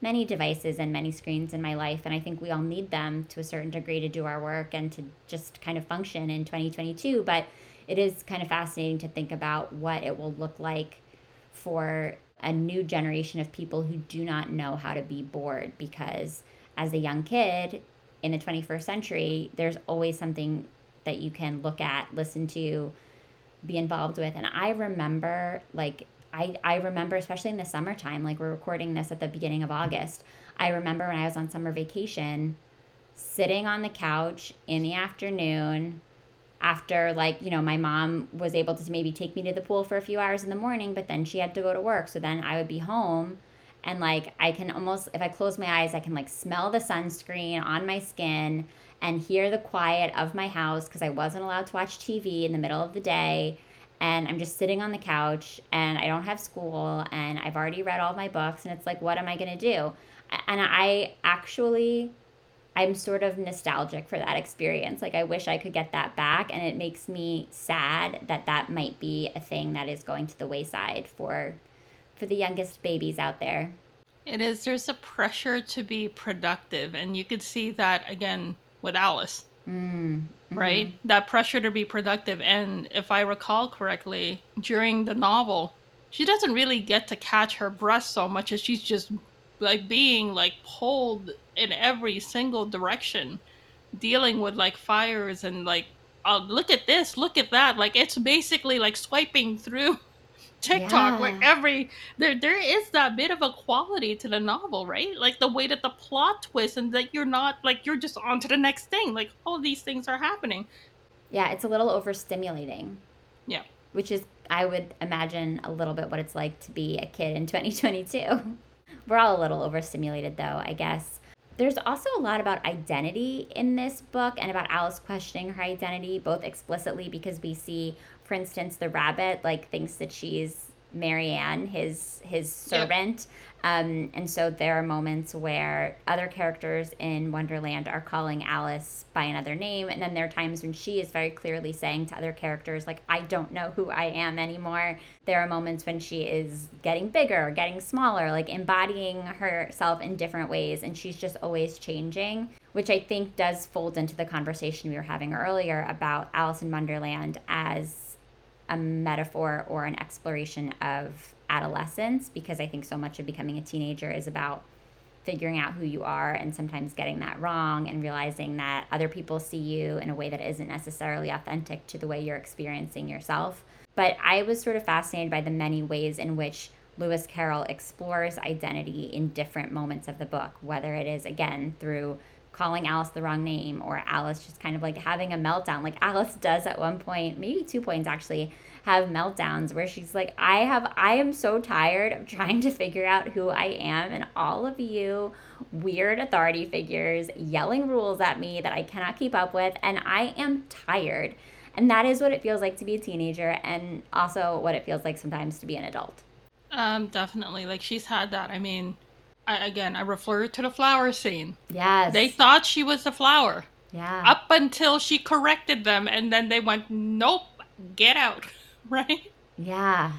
many devices and many screens in my life and i think we all need them to a certain degree to do our work and to just kind of function in 2022 but it is kind of fascinating to think about what it will look like for a new generation of people who do not know how to be bored because as a young kid in the 21st century, there's always something that you can look at, listen to, be involved with. And I remember, like, I, I remember, especially in the summertime, like, we're recording this at the beginning of August. I remember when I was on summer vacation, sitting on the couch in the afternoon after, like, you know, my mom was able to maybe take me to the pool for a few hours in the morning, but then she had to go to work. So then I would be home and like I can almost if I close my eyes I can like smell the sunscreen on my skin and hear the quiet of my house because I wasn't allowed to watch TV in the middle of the day and I'm just sitting on the couch and I don't have school and I've already read all my books and it's like what am I going to do? And I actually I'm sort of nostalgic for that experience. Like I wish I could get that back and it makes me sad that that might be a thing that is going to the wayside for for the youngest babies out there. It is. There's a pressure to be productive, and you could see that again with Alice. Mm, right? Mm-hmm. That pressure to be productive. And if I recall correctly, during the novel, she doesn't really get to catch her breath so much as she's just like being like pulled in every single direction, dealing with like fires and like, oh, look at this, look at that. Like it's basically like swiping through TikTok, yeah. where every there there is that bit of a quality to the novel, right? Like the way that the plot twists and that you're not like you're just on to the next thing. Like all these things are happening. Yeah, it's a little overstimulating. Yeah. Which is I would imagine a little bit what it's like to be a kid in [LAUGHS] 2022. We're all a little overstimulated, though, I guess. There's also a lot about identity in this book and about Alice questioning her identity, both explicitly because we see, for instance, the rabbit like thinks that she's Marianne, his his servant. Um, and so there are moments where other characters in Wonderland are calling Alice by another name, and then there are times when she is very clearly saying to other characters, like, "I don't know who I am anymore." There are moments when she is getting bigger, getting smaller, like embodying herself in different ways, and she's just always changing, which I think does fold into the conversation we were having earlier about Alice in Wonderland as a metaphor or an exploration of adolescence because I think so much of becoming a teenager is about figuring out who you are and sometimes getting that wrong and realizing that other people see you in a way that isn't necessarily authentic to the way you're experiencing yourself. But I was sort of fascinated by the many ways in which Lewis Carroll explores identity in different moments of the book, whether it is, again, through calling Alice the wrong name or Alice just kind of like having a meltdown. Like Alice does at one point, maybe two points actually, have meltdowns where she's like, I have, I am so tired of trying to figure out who I am and all of you weird authority figures yelling rules at me that I cannot keep up with. And I am tired. And that is what it feels like to be a teenager and also what it feels like sometimes to be an adult. Um, definitely. Like she's had that. I mean, I, again, I refer to the flower scene. Yes. They thought she was the flower. Yeah. Up until she corrected them, and then they went, "Nope, get out." [LAUGHS] Right? Yeah.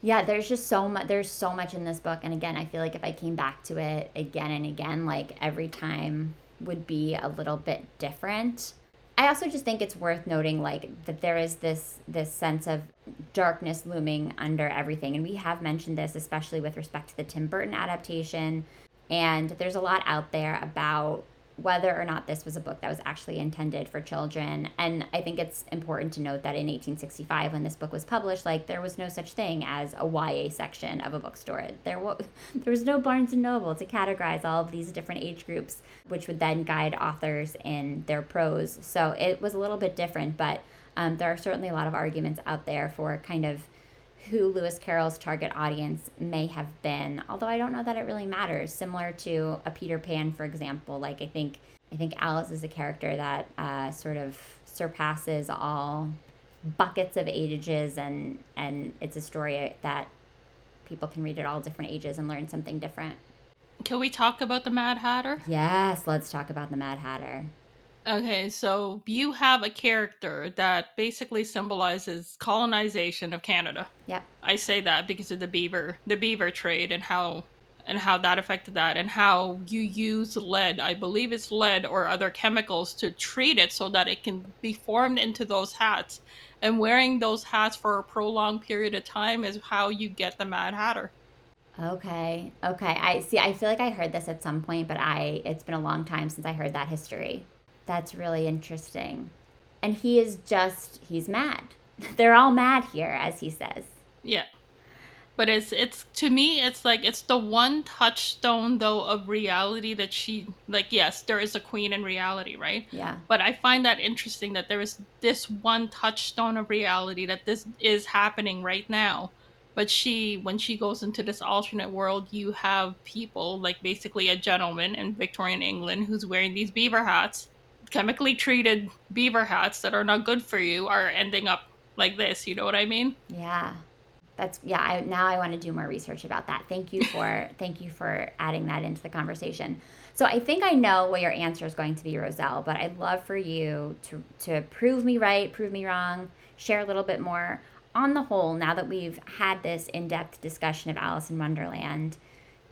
Yeah, there's just so much there's so much in this book and again, I feel like if I came back to it again and again, like every time would be a little bit different. I also just think it's worth noting like that there is this this sense of darkness looming under everything and we have mentioned this especially with respect to the Tim Burton adaptation and there's a lot out there about whether or not this was a book that was actually intended for children. And I think it's important to note that in 1865, when this book was published, like there was no such thing as a YA section of a bookstore. There was [LAUGHS] there was no Barnes and Noble to categorize all of these different age groups, which would then guide authors in their prose. So it was a little bit different, but um, there are certainly a lot of arguments out there for kind of who Lewis Carroll's target audience may have been, although I don't know that it really matters. Similar to a Peter Pan, for example, like I think I think Alice is a character that uh, sort of surpasses all buckets of ages, and and it's a story that people can read at all different ages and learn something different. Can we talk about the Mad Hatter? Yes, let's talk about the Mad Hatter. Okay, so you have a character that basically symbolizes colonization of Canada. Yeah. I say that because of the beaver, the beaver trade, and how and how that affected that, and how you use lead. I believe it's lead or other chemicals to treat it so that it can be formed into those hats. And wearing those hats for a prolonged period of time is how you get the Mad Hatter. Okay. Okay. I see. I feel like I heard this at some point, but I it's been a long time since I heard that history. That's really interesting. And he is just, he's mad. [LAUGHS] They're all mad here, as he says. Yeah. But it's it's to me it's like it's the one touchstone though of reality that she like yes there is a queen in reality right yeah but I find that interesting that there is this one touchstone of reality that this is happening right now but she when she goes into this alternate world you have people like basically a gentleman in Victorian England who's wearing these beaver hats chemically treated beaver hats that are not good for you are ending up like this. You know what I mean? Yeah. That's yeah, I now I want to do more research about that. Thank you for [LAUGHS] thank you for adding that into the conversation. So I think I know what your answer is going to be, Roselle, but I'd love for you to to prove me right, prove me wrong, share a little bit more. On the whole, now that we've had this in-depth discussion of Alice in Wonderland,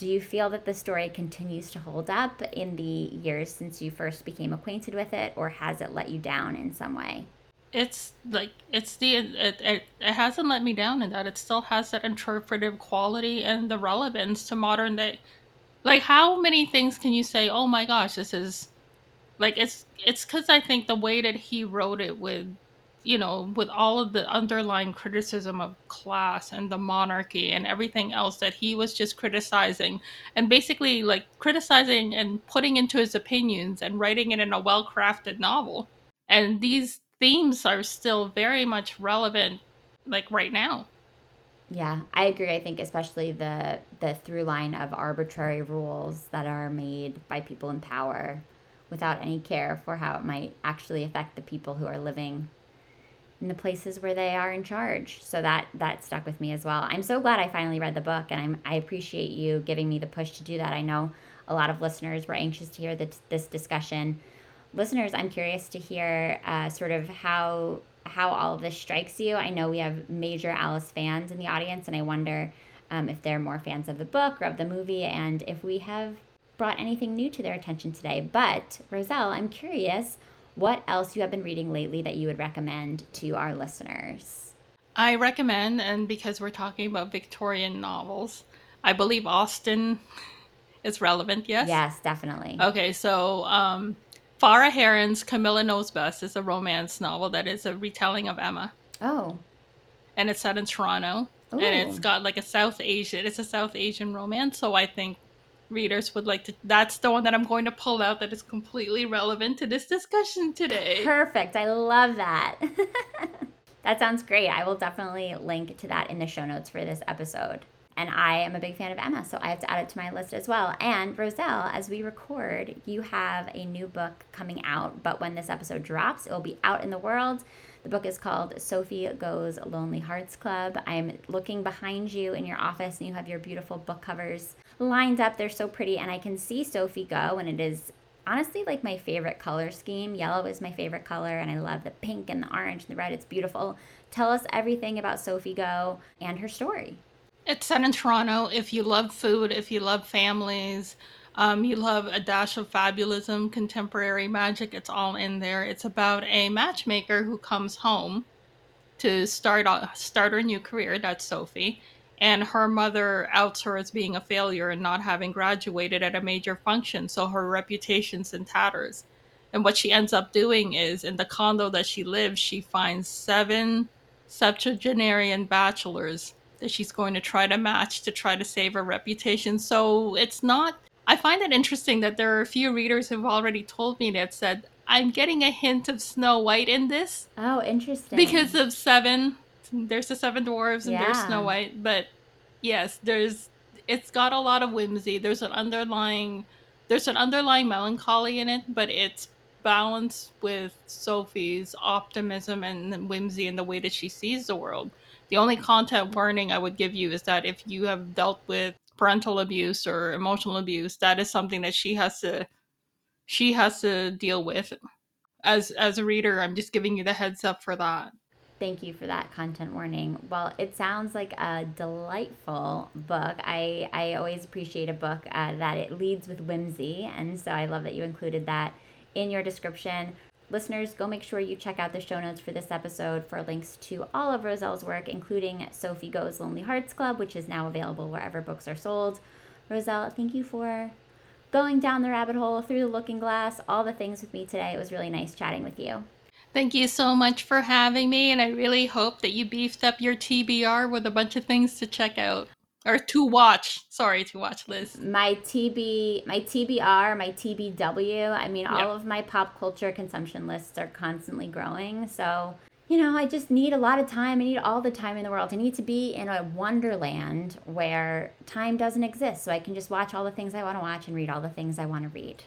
do you feel that the story continues to hold up in the years since you first became acquainted with it, or has it let you down in some way? It's like it's the it, it, it hasn't let me down in that it still has that interpretive quality and the relevance to modern day. Like how many things can you say? Oh my gosh, this is like it's it's because I think the way that he wrote it with you know, with all of the underlying criticism of class and the monarchy and everything else that he was just criticizing and basically like criticizing and putting into his opinions and writing it in a well crafted novel. And these themes are still very much relevant, like right now. Yeah, I agree. I think especially the the through line of arbitrary rules that are made by people in power without any care for how it might actually affect the people who are living in the places where they are in charge. So that that stuck with me as well. I'm so glad I finally read the book and I'm I appreciate you giving me the push to do that. I know a lot of listeners were anxious to hear this, this discussion. Listeners, I'm curious to hear uh, sort of how how all of this strikes you. I know we have major Alice fans in the audience, and I wonder um, if they're more fans of the book or of the movie, and if we have brought anything new to their attention today. But Roselle, I'm curious what else you have been reading lately that you would recommend to our listeners. I recommend, and because we're talking about Victorian novels, I believe Austen [LAUGHS] is relevant. Yes. Yes, definitely. Okay, so um, Farah Heron's Kamila Knows Best is a romance novel that is a retelling of Emma. Oh. And it's set in Toronto. Ooh. And it's got like a South Asian, it's a South Asian romance. So I think readers would like to, that's the one that I'm going to pull out that is completely relevant to this discussion today. Perfect. I love that. [LAUGHS] that sounds great. I will definitely link to that in the show notes for this episode. And I am a big fan of Emma, so I have to add it to my list as well. And Roselle, as we record, you have a new book coming out, but when this episode drops, it will be out in the world. The book is called Sophie Go's Lonely Hearts Club. I'm looking behind you in your office, and you have your beautiful book covers lined up. They're so pretty, and I can see Sophie Go, and it is honestly like my favorite color scheme. Yellow is my favorite color, and I love the pink and the orange and the red. It's beautiful. Tell us everything about Sophie Go and her story. It's set in Toronto. If you love food, if you love families, um, you love a dash of fabulism, contemporary magic, it's all in there. It's about a matchmaker who comes home to start start her new career. That's Sophie. And her mother outs her as being a failure and not having graduated at a major function, so her reputation's in tatters. And what she ends up doing is in the condo that she lives, she finds seven septuagenarian bachelors that she's going to try to match to try to save her reputation. So it's not. I find it interesting that there are a few readers who've already told me that said, I'm getting a hint of Snow White in this. Oh, interesting. Because of Seven. [LAUGHS] There's the Seven Dwarves and yeah. there's Snow White. But yes, there's. It's got a lot of whimsy. There's an underlying. There's an underlying melancholy in it, but it's balanced with Sophie's optimism and whimsy and the way that she sees the world. The only content warning I would give you is that if you have dealt with parental abuse or emotional abuse, that is something that she has to she has to deal with. As as a reader, I'm just giving you the heads up for that. Thank you for that content warning. Well, it sounds like a delightful book. I, I always appreciate a book uh, that it leads with whimsy, and so I love that you included that in your description. Listeners, go make sure you check out the show notes for this episode for links to all of Roselle's work, including Sophie Go's Lonely Hearts Club, which is now available wherever books are sold. Roselle, thank you for going down the rabbit hole through the looking glass, all the things with me today. It was really nice chatting with you. Thank you so much for having me, and I really hope that you beefed up your TBR with a bunch of things to check out or to watch. Sorry, to watch Liz. My TB, my TBR, my TBW. I mean, all of my pop culture consumption lists are constantly growing. So, you know, I just need a lot of time. I need all the time in the world. I need to be in a wonderland where time doesn't exist, so I can just watch all the things I want to watch and read all the things I want to read.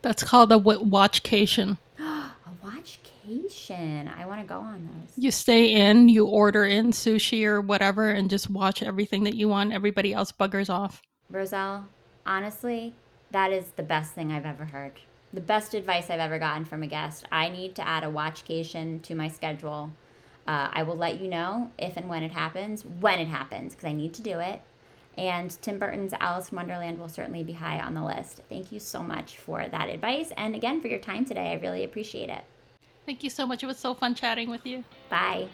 That's called a watchcation. a watchcation vacation. I want to go on those. You stay in, you order in sushi or whatever, and just watch everything that you want. Everybody else buggers off. Roselle, honestly, that is the best thing I've ever heard. The best advice I've ever gotten from a guest. I need to add a watchcation to my schedule. Uh, I will let you know if and when it happens, when it happens, because I need to do it. And Tim Burton's Alice in Wonderland will certainly be high on the list. Thank you so much for that advice. And again, for your time today. I really appreciate it. Thank you so much. It was so fun chatting with you. Bye.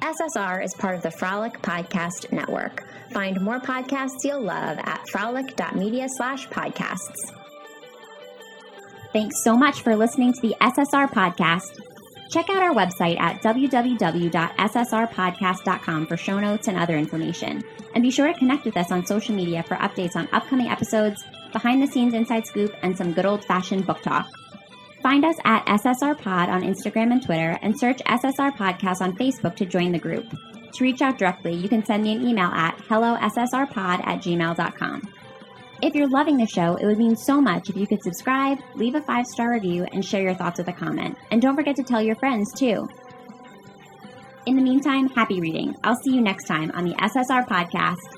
SSR is part of the Frolic Podcast Network. Find more podcasts you'll love at frolic.media slash podcasts. Thanks so much for listening to the SSR podcast. Check out our website at www.ssrpodcast.com for show notes and other information. And be sure to connect with us on social media for updates on upcoming episodes, behind the scenes inside scoop, and some good old fashioned book talk. Find us at SSR Pod on Instagram and Twitter, and search SSR Podcast on Facebook to join the group. To reach out directly, you can send me an email at hellossrpod at gmail.com. If you're loving the show, it would mean so much if you could subscribe, leave a five star review, and share your thoughts with a comment. And don't forget to tell your friends too. In the meantime, happy reading. I'll see you next time on the SSR podcast